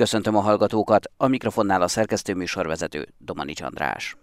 Köszöntöm a hallgatókat, a mikrofonnál a szerkesztő műsorvezető Domanics András.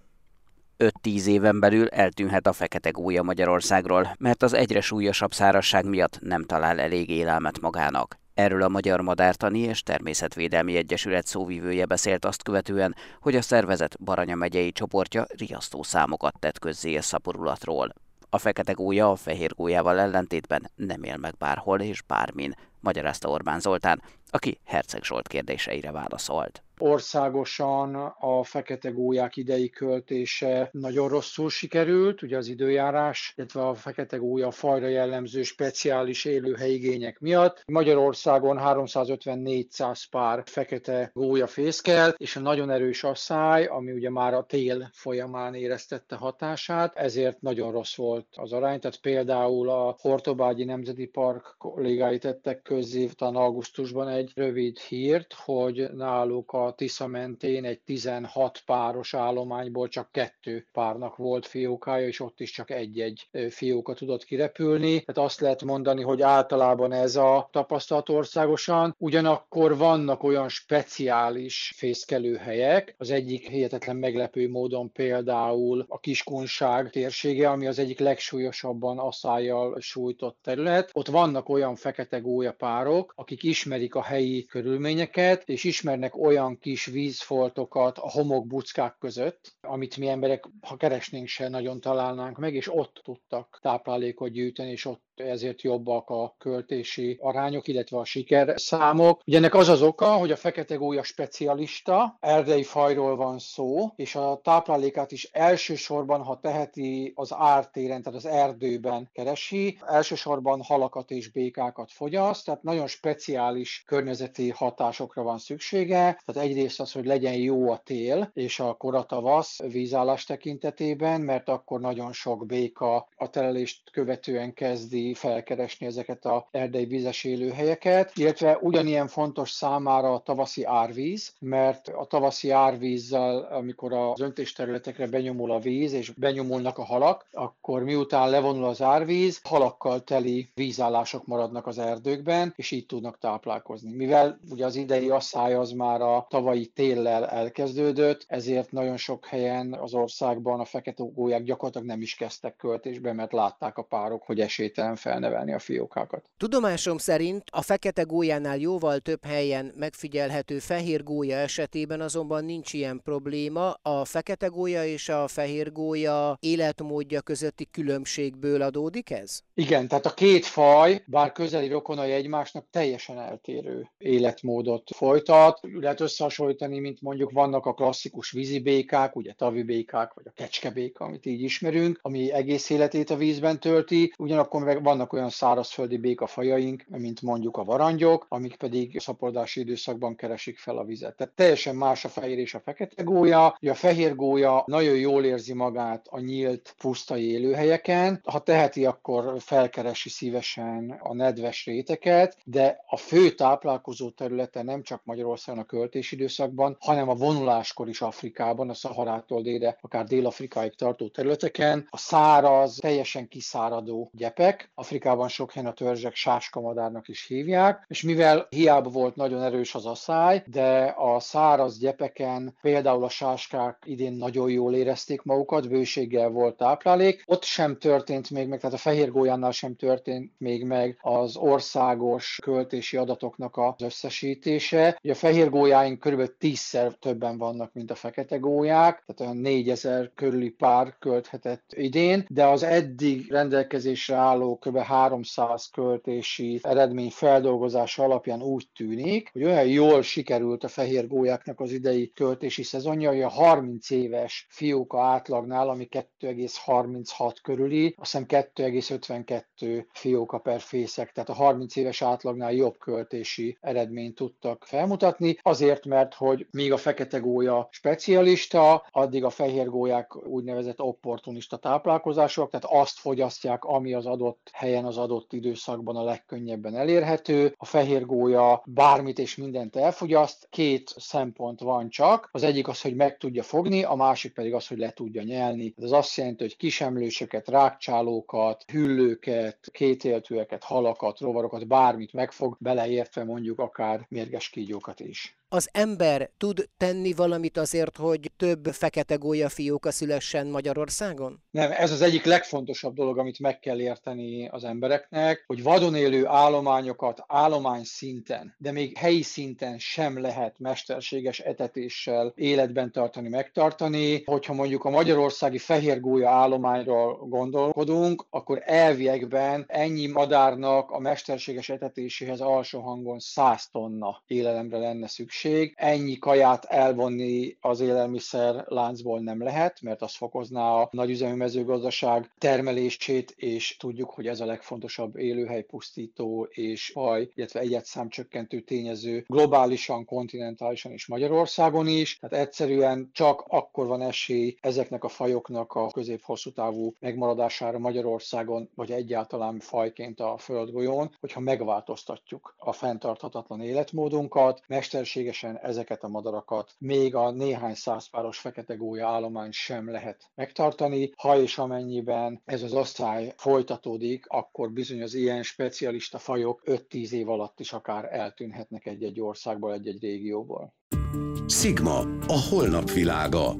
5-10 éven belül eltűnhet a fekete gólya Magyarországról, mert az egyre súlyosabb szárasság miatt nem talál elég élelmet magának. Erről a Magyar Madártani és Természetvédelmi Egyesület szóvivője beszélt azt követően, hogy a szervezet Baranya megyei csoportja riasztó számokat tett közzé a szaporulatról. A fekete gólya a fehér gólyával ellentétben nem él meg bárhol és bármin, magyarázta Orbán Zoltán, aki Herceg Zsolt kérdéseire válaszolt. Országosan a fekete gólyák idei költése nagyon rosszul sikerült, ugye az időjárás, illetve a fekete gólya fajra jellemző speciális élőhelyigények miatt. Magyarországon 350-400 pár fekete gólya fészkel, és a nagyon erős asszály, ami ugye már a tél folyamán éreztette hatását, ezért nagyon rossz volt az arány. Tehát például a Hortobágyi Nemzeti Park kollégái tettek közzé augusztusban egy rövid hírt, hogy náluk a Tisza mentén egy 16 páros állományból csak kettő párnak volt fiókája, és ott is csak egy-egy fióka tudott kirepülni. Tehát azt lehet mondani, hogy általában ez a tapasztalat országosan. Ugyanakkor vannak olyan speciális fészkelőhelyek, az egyik hihetetlen meglepő módon például a Kiskunság térsége, ami az egyik legsúlyosabban asszájjal sújtott terület. Ott vannak olyan fekete gólyapárok, akik ismerik a helyi körülményeket, és ismernek olyan kis vízfoltokat a homokbuckák között, amit mi emberek, ha keresnénk se nagyon találnánk meg, és ott tudtak táplálékot gyűjteni, és ott ezért jobbak a költési arányok, illetve a sikerszámok. Ugye ennek az az oka, hogy a fekete gólya specialista, erdei fajról van szó, és a táplálékát is elsősorban, ha teheti, az ártéren, tehát az erdőben keresi, elsősorban halakat és békákat fogyaszt, tehát nagyon speciális környezeti hatásokra van szüksége. Tehát egyrészt az, hogy legyen jó a tél és a koratavasz vízállás tekintetében, mert akkor nagyon sok béka a telelést követően kezdi felkeresni ezeket a erdei vízes élőhelyeket, illetve ugyanilyen fontos számára a tavaszi árvíz, mert a tavaszi árvízzel, amikor az öntésterületekre benyomul a víz, és benyomulnak a halak, akkor miután levonul az árvíz, halakkal teli vízállások maradnak az erdőkben, és így tudnak táplálkozni. Mivel ugye az idei asszály az már a tavalyi téllel elkezdődött, ezért nagyon sok helyen az országban a fekete gólyák gyakorlatilag nem is kezdtek költésbe, mert látták a párok, hogy esélytelen felnevelni a fiókákat. Tudomásom szerint a fekete gólyánál jóval több helyen megfigyelhető fehér gólya esetében azonban nincs ilyen probléma. A fekete gólya és a fehér gólya életmódja közötti különbségből adódik ez? Igen, tehát a két faj, bár közeli rokonai egymásnak teljesen eltérő életmódot folytat. Lehet összehasonlítani, mint mondjuk vannak a klasszikus vízibékák, ugye tavibékák, vagy a kecskebéka, amit így ismerünk, ami egész életét a vízben tölti, ugyanakkor meg vannak olyan szárazföldi békafajaink, mint mondjuk a varangyok, amik pedig szaporulási időszakban keresik fel a vizet. Tehát teljesen más a fehér és a fekete gólya. A fehér gólya nagyon jól érzi magát a nyílt, pusztai élőhelyeken. Ha teheti, akkor felkeresi szívesen a nedves réteket, de a fő táplálkozó területe nem csak Magyarországon a költési időszakban, hanem a vonuláskor is Afrikában, a Szaharától délre, akár Dél-Afrikáig tartó területeken. A száraz, teljesen kiszáradó gyepek, Afrikában sok helyen a törzsek sáskamadárnak is hívják, és mivel hiába volt nagyon erős az asszály, de a száraz gyepeken például a sáskák idén nagyon jól érezték magukat, bőséggel volt táplálék. Ott sem történt még meg, tehát a fehér gólyánnál sem történt még meg az országos költési adatoknak az összesítése. Ugye a fehér gólyáink kb. tízszer többen vannak, mint a fekete gólyák, tehát olyan 4000 körüli pár költhetett idén, de az eddig rendelkezésre álló kb. 300 költési eredmény feldolgozása alapján úgy tűnik, hogy olyan jól sikerült a fehér gólyáknak az idei költési szezonja, hogy a 30 éves fióka átlagnál, ami 2,36 körüli, azt hiszem 2,52 fióka per fészek, tehát a 30 éves átlagnál jobb költési eredményt tudtak felmutatni, azért, mert hogy míg a fekete gólya specialista, addig a fehér gólyák úgynevezett opportunista táplálkozások, tehát azt fogyasztják, ami az adott helyen az adott időszakban a legkönnyebben elérhető. A fehér gólya bármit és mindent elfogyaszt. Két szempont van csak. Az egyik az, hogy meg tudja fogni, a másik pedig az, hogy le tudja nyelni. Ez azt jelenti, hogy kisemlősöket, rákcsálókat, hüllőket, kétéltőeket, halakat, rovarokat, bármit megfog, beleértve mondjuk akár mérges kígyókat is. Az ember tud tenni valamit azért, hogy több fekete gólya fióka szülessen Magyarországon? Nem, ez az egyik legfontosabb dolog, amit meg kell érteni az embereknek, hogy vadon élő állományokat állomány szinten, de még helyi szinten sem lehet mesterséges etetéssel életben tartani, megtartani. Hogyha mondjuk a magyarországi fehérgólya állományról gondolkodunk, akkor elviekben ennyi madárnak a mesterséges etetéséhez alsó hangon 100 tonna élelemre lenne szükség. Ennyi kaját elvonni az élelmiszer láncból nem lehet, mert az fokozná a nagyüzemű mezőgazdaság termelését, és tudjuk, hogy ez a legfontosabb élőhely pusztító és faj, illetve egyetszám csökkentő tényező globálisan, kontinentálisan és Magyarországon is. Tehát egyszerűen csak akkor van esély ezeknek a fajoknak a közép-hosszú távú megmaradására Magyarországon, vagy egyáltalán fajként a földgolyón, hogyha megváltoztatjuk a fenntarthatatlan életmódunkat, mesterségesen ezeket a madarakat még a néhány százpáros fekete gólya állomány sem lehet megtartani. Ha és amennyiben ez az osztály folytatódik, akkor bizony az ilyen specialista fajok 5-10 év alatt is akár eltűnhetnek egy-egy országból, egy-egy régióból. Sigma, a holnap világa.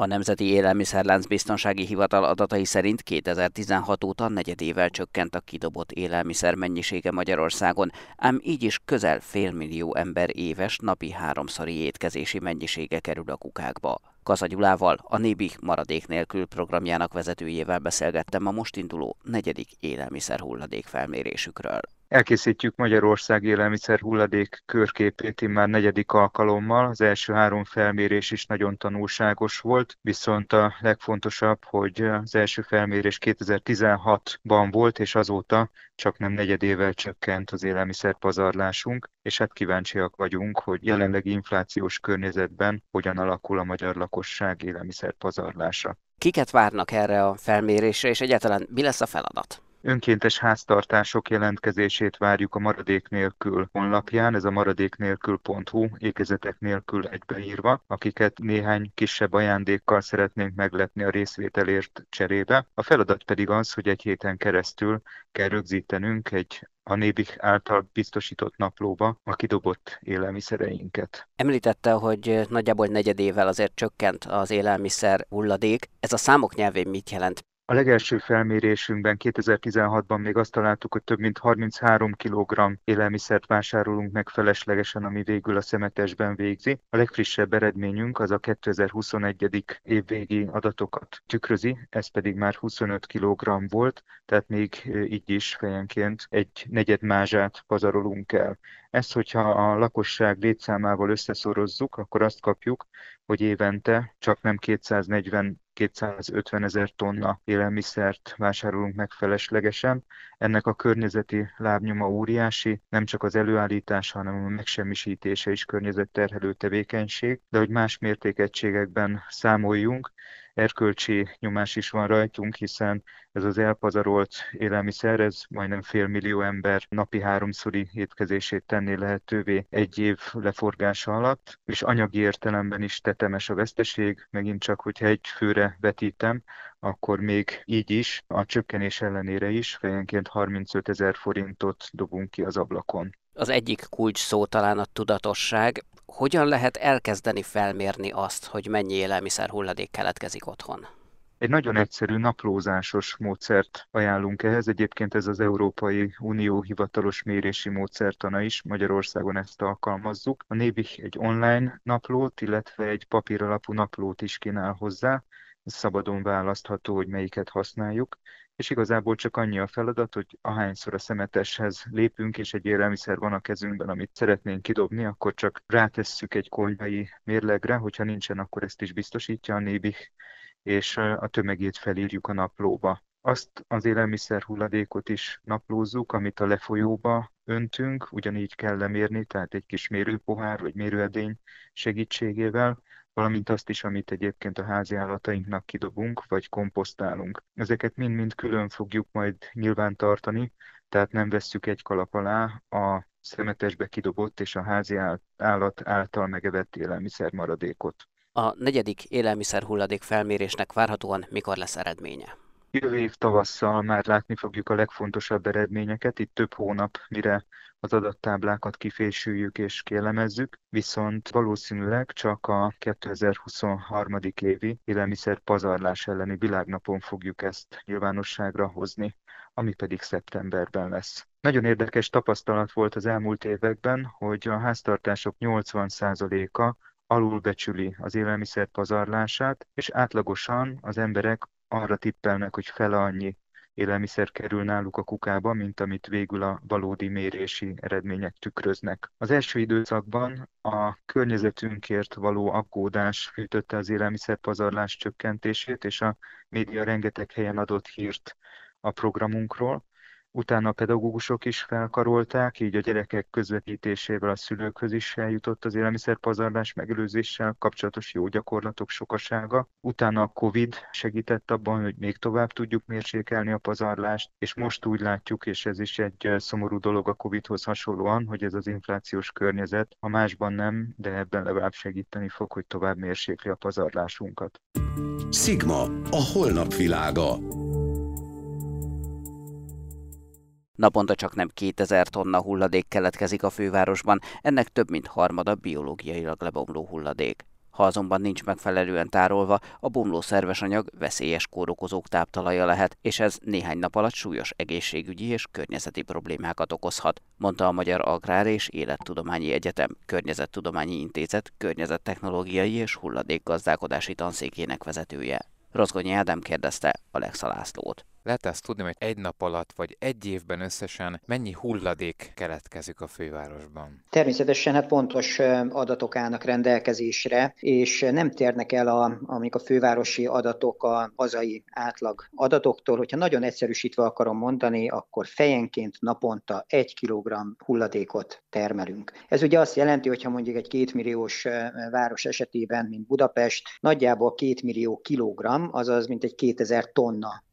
A Nemzeti Élelmiszerlánc Biztonsági Hivatal adatai szerint 2016 óta negyedével csökkent a kidobott élelmiszer mennyisége Magyarországon, ám így is közel félmillió ember éves napi háromszori étkezési mennyisége kerül a kukákba. Kaza Gyulával, a Nébi maradék nélkül programjának vezetőjével beszélgettem a most induló negyedik élelmiszer hulladék felmérésükről. Elkészítjük Magyarország élelmiszer hulladék körképét már negyedik alkalommal. Az első három felmérés is nagyon tanulságos volt, viszont a legfontosabb, hogy az első felmérés 2016-ban volt, és azóta csak nem negyedével csökkent az élelmiszer pazarlásunk, és hát kíváncsiak vagyunk, hogy jelenlegi inflációs környezetben hogyan alakul a magyar lakosság élelmiszer pazarlása. Kiket várnak erre a felmérésre, és egyáltalán mi lesz a feladat? Önkéntes háztartások jelentkezését várjuk a maradék nélkül honlapján, ez a maradék nélkül.hu, ékezetek nélkül egybeírva, akiket néhány kisebb ajándékkal szeretnénk megletni a részvételért cserébe. A feladat pedig az, hogy egy héten keresztül kell rögzítenünk egy a Nébik által biztosított naplóba a kidobott élelmiszereinket. Említette, hogy nagyjából negyedével azért csökkent az élelmiszer hulladék. Ez a számok nyelvén mit jelent? A legelső felmérésünkben 2016-ban még azt találtuk, hogy több mint 33 kg élelmiszert vásárolunk meg feleslegesen, ami végül a szemetesben végzi. A legfrissebb eredményünk az a 2021. évvégi adatokat tükrözi, ez pedig már 25 kg volt, tehát még így is fejenként egy negyed mázsát pazarolunk el. Ezt, hogyha a lakosság létszámával összeszorozzuk, akkor azt kapjuk, hogy évente csak nem 240 250 ezer tonna élelmiszert vásárolunk meg feleslegesen. Ennek a környezeti lábnyoma óriási, nem csak az előállítása, hanem a megsemmisítése is környezetterhelő tevékenység, de hogy más mértékegységekben számoljunk, erkölcsi nyomás is van rajtunk, hiszen ez az elpazarolt élelmiszer, ez majdnem fél millió ember napi háromszori étkezését tenné lehetővé egy év leforgása alatt, és anyagi értelemben is tetemes a veszteség, megint csak, hogyha egy főre vetítem, akkor még így is, a csökkenés ellenére is fejenként 35 ezer forintot dobunk ki az ablakon. Az egyik kulcs szó talán a tudatosság hogyan lehet elkezdeni felmérni azt, hogy mennyi élelmiszer hulladék keletkezik otthon? Egy nagyon egyszerű naplózásos módszert ajánlunk ehhez. Egyébként ez az Európai Unió hivatalos mérési módszertana is, Magyarországon ezt alkalmazzuk. A Nébih egy online naplót, illetve egy papíralapú naplót is kínál hozzá. Szabadon választható, hogy melyiket használjuk és igazából csak annyi a feladat, hogy ahányszor a szemeteshez lépünk, és egy élelmiszer van a kezünkben, amit szeretnénk kidobni, akkor csak rátesszük egy konyhai mérlegre, hogyha nincsen, akkor ezt is biztosítja a nébih, és a tömegét felírjuk a naplóba. Azt az élelmiszer hulladékot is naplózzuk, amit a lefolyóba öntünk, ugyanígy kell lemérni, tehát egy kis mérőpohár vagy mérőedény segítségével, valamint azt is, amit egyébként a házi állatainknak kidobunk, vagy komposztálunk. Ezeket mind-mind külön fogjuk majd nyilván tartani, tehát nem vesszük egy kalap alá a szemetesbe kidobott és a házi állat által megevett élelmiszer maradékot. A negyedik élelmiszer hulladék felmérésnek várhatóan mikor lesz eredménye? Jövő év tavasszal már látni fogjuk a legfontosabb eredményeket, itt több hónap, mire az adattáblákat kifésüljük és kielemezzük, viszont valószínűleg csak a 2023. évi élelmiszer pazarlás elleni világnapon fogjuk ezt nyilvánosságra hozni, ami pedig szeptemberben lesz. Nagyon érdekes tapasztalat volt az elmúlt években, hogy a háztartások 80%-a alulbecsüli az élelmiszer pazarlását, és átlagosan az emberek arra tippelnek, hogy fele annyi élelmiszer kerül náluk a kukába, mint amit végül a valódi mérési eredmények tükröznek. Az első időszakban a környezetünkért való aggódás fűtötte az élelmiszerpazarlás csökkentését, és a média rengeteg helyen adott hírt a programunkról, Utána a pedagógusok is felkarolták, így a gyerekek közvetítésével a szülőkhöz is eljutott az élelmiszerpazarlás megelőzéssel kapcsolatos jó gyakorlatok sokasága. Utána a Covid segített abban, hogy még tovább tudjuk mérsékelni a pazarlást, és most úgy látjuk, és ez is egy szomorú dolog a Covidhoz hasonlóan, hogy ez az inflációs környezet, ha másban nem, de ebben legalább segíteni fog, hogy tovább mérsékli a pazarlásunkat. Sigma, a holnap világa. Naponta csak nem 2000 tonna hulladék keletkezik a fővárosban, ennek több mint harmada biológiailag lebomló hulladék. Ha azonban nincs megfelelően tárolva, a bomló szerves anyag veszélyes kórokozók táptalaja lehet, és ez néhány nap alatt súlyos egészségügyi és környezeti problémákat okozhat, mondta a Magyar Agrár és Élettudományi Egyetem Környezettudományi Intézet környezettechnológiai és hulladékgazdálkodási tanszékének vezetője. Rozgonyi Ádám kérdezte Alexa Lászlót. Lehet ezt tudni, hogy egy nap alatt vagy egy évben összesen mennyi hulladék keletkezik a fővárosban? Természetesen hát pontos adatok állnak rendelkezésre, és nem térnek el, a, amik a fővárosi adatok a hazai átlag adatoktól. Hogyha nagyon egyszerűsítve akarom mondani, akkor fejenként naponta egy kilogramm hulladékot termelünk. Ez ugye azt jelenti, hogy ha mondjuk egy kétmilliós város esetében, mint Budapest, nagyjából két millió kilogramm, azaz mint egy 2000 tonna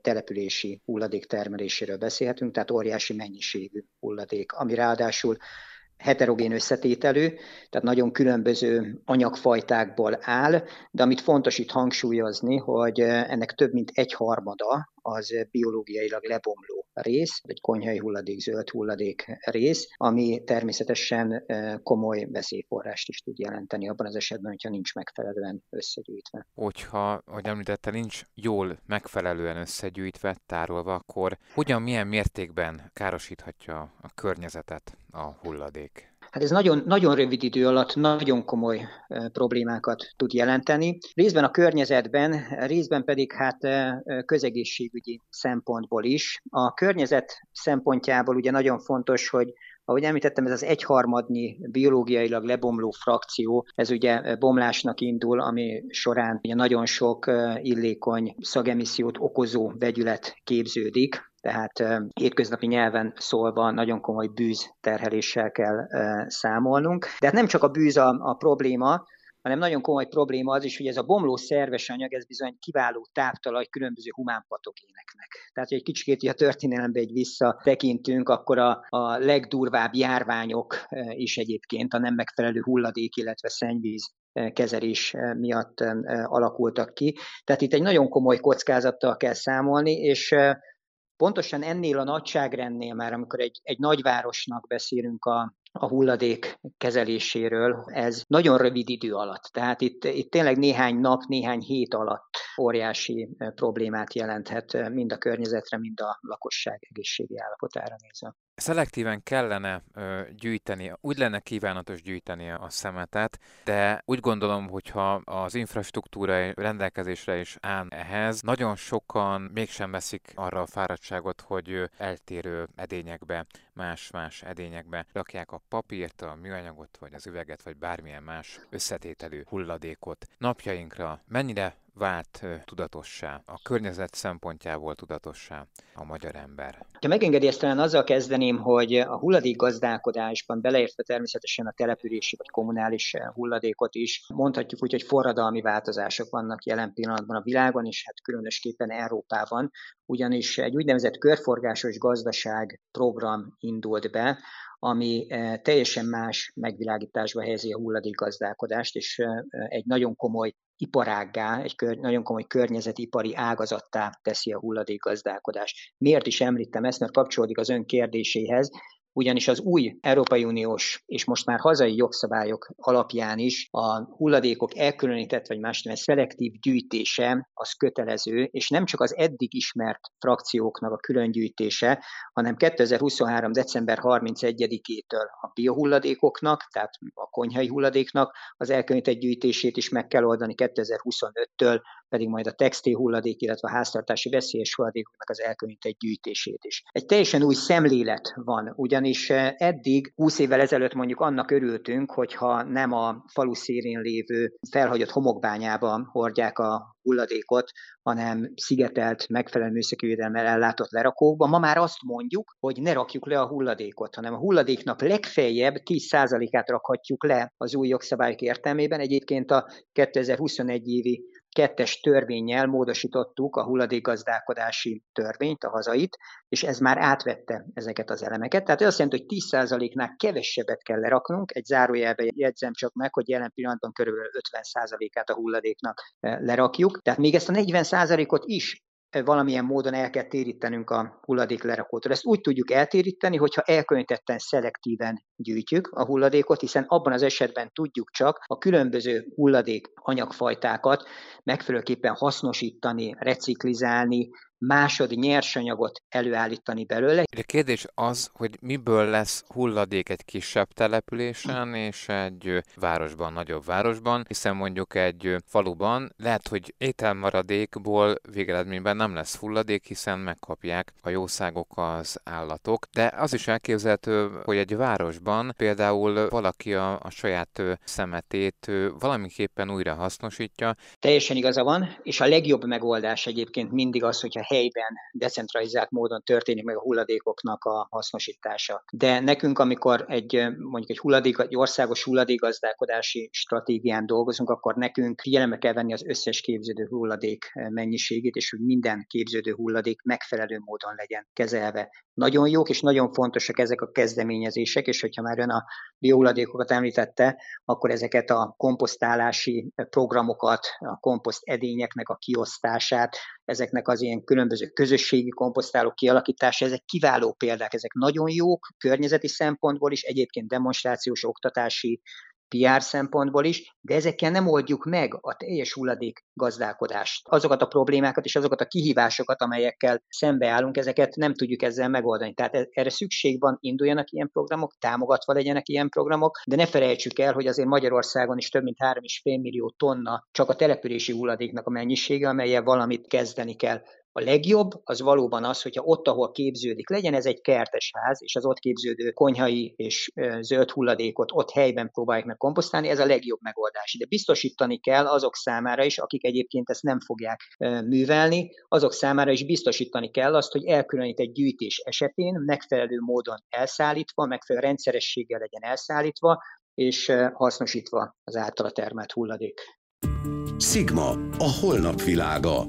települési hulladék termeléséről beszélhetünk, tehát óriási mennyiségű hulladék, ami ráadásul heterogén összetételű, tehát nagyon különböző anyagfajtákból áll, de amit fontos itt hangsúlyozni, hogy ennek több mint egy harmada az biológiailag lebomló rész, vagy konyhai hulladék, zöld hulladék rész, ami természetesen komoly veszélyforrást is tud jelenteni abban az esetben, hogyha nincs megfelelően összegyűjtve. Hogyha, hogy említette, nincs jól megfelelően összegyűjtve, tárolva, akkor hogyan, milyen mértékben károsíthatja a környezetet a hulladék? Hát ez nagyon, nagyon rövid idő alatt nagyon komoly problémákat tud jelenteni. Részben a környezetben, részben pedig hát közegészségügyi szempontból is. A környezet szempontjából ugye nagyon fontos, hogy ahogy említettem, ez az egyharmadnyi biológiailag lebomló frakció, ez ugye bomlásnak indul, ami során ugye nagyon sok illékony szagemissziót okozó vegyület képződik, tehát hétköznapi nyelven szólva nagyon komoly bűz terheléssel kell számolnunk. De hát nem csak a bűz a, a probléma, hanem nagyon komoly probléma az is, hogy ez a bomló szerves anyag, ez bizony kiváló táptalaj különböző humánpatogéneknek. Tehát, hogy egy kicsit a történelembe egy visszatekintünk, akkor a, a legdurvább járványok is egyébként a nem megfelelő hulladék, illetve szennyvíz kezelés miatt alakultak ki. Tehát itt egy nagyon komoly kockázattal kell számolni, és pontosan ennél a nagyságrendnél már, amikor egy, egy nagyvárosnak beszélünk a, a hulladék kezeléséről, ez nagyon rövid idő alatt. Tehát itt, itt tényleg néhány nap, néhány hét alatt óriási problémát jelenthet mind a környezetre, mind a lakosság egészségi állapotára nézve. Szelektíven kellene ö, gyűjteni, úgy lenne kívánatos gyűjteni a szemetet, de úgy gondolom, hogyha az infrastruktúra rendelkezésre is áll ehhez, nagyon sokan mégsem veszik arra a fáradtságot, hogy eltérő edényekbe, más-más edényekbe rakják a papírt, a műanyagot, vagy az üveget, vagy bármilyen más összetételű hulladékot. Napjainkra mennyire vált tudatossá, a környezet szempontjából tudatossá a magyar ember. Ha megengedi ezt talán azzal kezdeném, hogy a hulladék gazdálkodásban, beleértve természetesen a települési vagy kommunális hulladékot is, mondhatjuk úgy, hogy forradalmi változások vannak jelen pillanatban a világon, és hát különösképpen Európában, ugyanis egy úgynevezett körforgásos gazdaság program indult be, ami teljesen más megvilágításba helyezi a hulladékgazdálkodást, és egy nagyon komoly iparággá, egy kör, nagyon komoly környezetipari ágazattá teszi a hulladékgazdálkodás. Miért is említem ezt, mert kapcsolódik az ön kérdéséhez ugyanis az új Európai Uniós és most már hazai jogszabályok alapján is a hulladékok elkülönített vagy más neven szelektív gyűjtése az kötelező, és nem csak az eddig ismert frakcióknak a külön gyűjtése, hanem 2023. december 31-től a biohulladékoknak, tehát a konyhai hulladéknak az elkülönített gyűjtését is meg kell oldani 2025-től, pedig majd a textil hulladék, illetve a háztartási veszélyes hulladékoknak az elkülönített gyűjtését is. Egy teljesen új szemlélet van, ugyan ugyanis eh, eddig 20 évvel ezelőtt mondjuk annak örültünk, hogyha nem a falu szélén lévő felhagyott homokbányában hordják a hulladékot, hanem szigetelt, megfelelő műszaki ellátott lerakókban. Ma már azt mondjuk, hogy ne rakjuk le a hulladékot, hanem a hulladéknak legfeljebb 10%-át rakhatjuk le az új jogszabályok értelmében. Egyébként a 2021 évi kettes törvényel módosítottuk a hulladékgazdálkodási törvényt, a hazait, és ez már átvette ezeket az elemeket. Tehát ez azt jelenti, hogy 10%-nál kevesebbet kell leraknunk, egy zárójelbe jegyzem csak meg, hogy jelen pillanatban körülbelül 50%-át a hulladéknak eh, lerakjuk. Tehát még ezt a 40%-ot is valamilyen módon el kell térítenünk a hulladék lerakótól. Ezt úgy tudjuk eltéríteni, hogyha elkülönítetten szelektíven gyűjtjük a hulladékot, hiszen abban az esetben tudjuk csak a különböző hulladék anyagfajtákat megfelelőképpen hasznosítani, reciklizálni, másod nyersanyagot előállítani belőle. A kérdés az, hogy miből lesz hulladék egy kisebb településen és egy városban, nagyobb városban, hiszen mondjuk egy faluban lehet, hogy ételmaradékból végeredményben nem lesz hulladék, hiszen megkapják a jószágok az állatok, de az is elképzelhető, hogy egy városban például valaki a, a saját szemetét valamiképpen újra hasznosítja. Teljesen igaza van, és a legjobb megoldás egyébként mindig az, hogyha helyben decentralizált módon történik meg a hulladékoknak a hasznosítása. De nekünk, amikor egy mondjuk egy, hulladék, egy országos hulladékgazdálkodási stratégián dolgozunk, akkor nekünk figyelembe kell venni az összes képződő hulladék mennyiségét, és hogy minden képződő hulladék megfelelő módon legyen kezelve. Nagyon jók és nagyon fontosak ezek a kezdeményezések, és hogyha már ön a biohulladékokat említette, akkor ezeket a komposztálási programokat, a komposzt edényeknek a kiosztását, ezeknek az ilyen különböző közösségi komposztálók kialakítása, ezek kiváló példák, ezek nagyon jók környezeti szempontból is, egyébként demonstrációs, oktatási PR szempontból is, de ezekkel nem oldjuk meg a teljes hulladék gazdálkodást. Azokat a problémákat és azokat a kihívásokat, amelyekkel szembeállunk, ezeket nem tudjuk ezzel megoldani. Tehát e- erre szükség van, induljanak ilyen programok, támogatva legyenek ilyen programok, de ne felejtsük el, hogy azért Magyarországon is több mint 3,5 millió tonna csak a települési hulladéknak a mennyisége, amelyel valamit kezdeni kell. A legjobb az valóban az, hogyha ott, ahol képződik, legyen ez egy kertes ház, és az ott képződő konyhai és zöld hulladékot ott helyben próbáljuk meg komposztálni, ez a legjobb megoldás. De biztosítani kell azok számára is, akik egyébként ezt nem fogják művelni, azok számára is biztosítani kell azt, hogy elkülönített gyűjtés esetén megfelelő módon elszállítva, megfelelő rendszerességgel legyen elszállítva, és hasznosítva az általa termelt hulladék. Sigma, a holnap világa.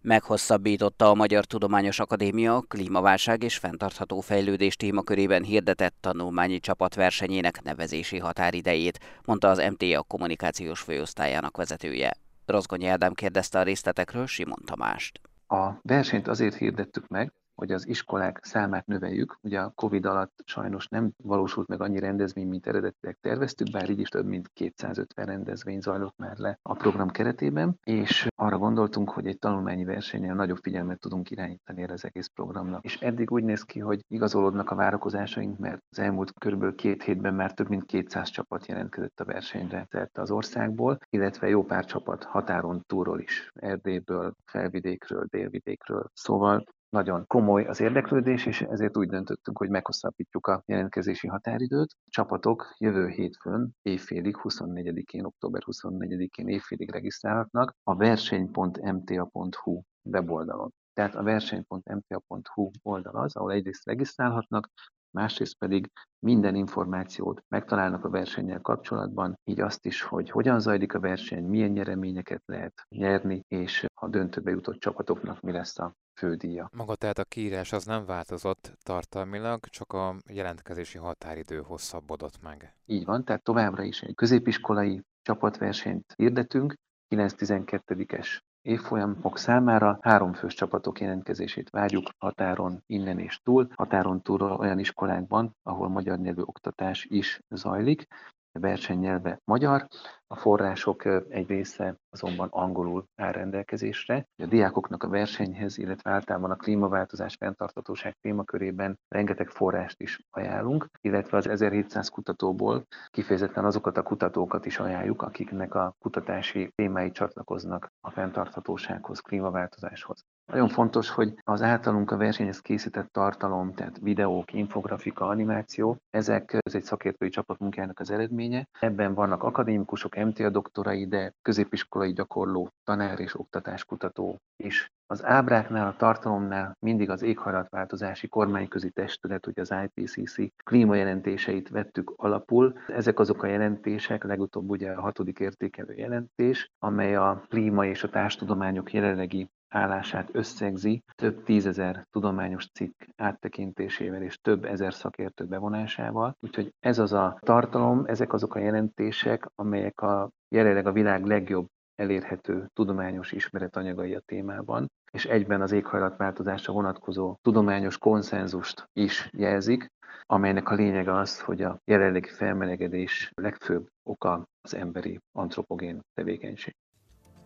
Meghosszabbította a Magyar Tudományos Akadémia klímaválság és fenntartható fejlődés témakörében hirdetett tanulmányi csapatversenyének nevezési határidejét, mondta az MTA kommunikációs főosztályának vezetője. Rozgonyi Ádám kérdezte a részletekről Simon Tamást. A versenyt azért hirdettük meg, hogy az iskolák számát növeljük. Ugye a Covid alatt sajnos nem valósult meg annyi rendezvény, mint eredetileg terveztük, bár így is több mint 250 rendezvény zajlott már le a program keretében, és arra gondoltunk, hogy egy tanulmányi versenyen nagyobb figyelmet tudunk irányítani erre az egész programnak. És eddig úgy néz ki, hogy igazolódnak a várakozásaink, mert az elmúlt körülbelül két hétben már több mint 200 csapat jelentkezett a versenyre szerte az országból, illetve jó pár csapat határon túról is, Erdélyből, Felvidékről, Délvidékről. Szóval nagyon komoly az érdeklődés, és ezért úgy döntöttünk, hogy meghosszabbítjuk a jelentkezési határidőt. A csapatok jövő hétfőn évfélig, 24-én, október 24-én évfélig regisztrálhatnak a verseny.mta.hu weboldalon. Tehát a verseny.mta.hu oldal az, ahol egyrészt regisztrálhatnak, másrészt pedig minden információt megtalálnak a versennyel kapcsolatban, így azt is, hogy hogyan zajlik a verseny, milyen nyereményeket lehet nyerni, és a döntőbe jutott csapatoknak mi lesz a fődíja. Maga tehát a kiírás az nem változott tartalmilag, csak a jelentkezési határidő hosszabbodott meg. Így van, tehát továbbra is egy középiskolai csapatversenyt hirdetünk, 9-12-es évfolyamok számára három fős csapatok jelentkezését várjuk határon innen és túl. Határon túl olyan iskolákban, ahol magyar nyelvű oktatás is zajlik, versenynyelve magyar, a források egy része azonban angolul áll rendelkezésre. A diákoknak a versenyhez, illetve általában a klímaváltozás fenntartatóság témakörében rengeteg forrást is ajánlunk, illetve az 1700 kutatóból kifejezetten azokat a kutatókat is ajánljuk, akiknek a kutatási témái csatlakoznak a fenntarthatósághoz, klímaváltozáshoz. Nagyon fontos, hogy az általunk a versenyhez készített tartalom, tehát videók, infografika, animáció, ezek ez egy szakértői csapat munkájának az eredménye. Ebben vannak akadémikusok, MTA doktorai, de középiskolai gyakorló, tanár és oktatáskutató is. Az ábráknál, a tartalomnál mindig az éghajlatváltozási kormányközi testület, ugye az IPCC klímajelentéseit vettük alapul. Ezek azok a jelentések, legutóbb ugye a hatodik értékelő jelentés, amely a klíma és a társtudományok jelenlegi állását összegzi több tízezer tudományos cikk áttekintésével és több ezer szakértő bevonásával. Úgyhogy ez az a tartalom, ezek azok a jelentések, amelyek a jelenleg a világ legjobb elérhető tudományos ismeretanyagai a témában, és egyben az éghajlatváltozásra vonatkozó tudományos konszenzust is jelzik, amelynek a lényege az, hogy a jelenlegi felmelegedés legfőbb oka az emberi antropogén tevékenység.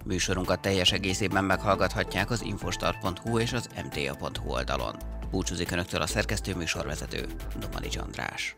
Műsorunkat teljes egészében meghallgathatják az infostart.hu és az mta.hu oldalon. Búcsúzik Önöktől a szerkesztő műsorvezető, Domani András.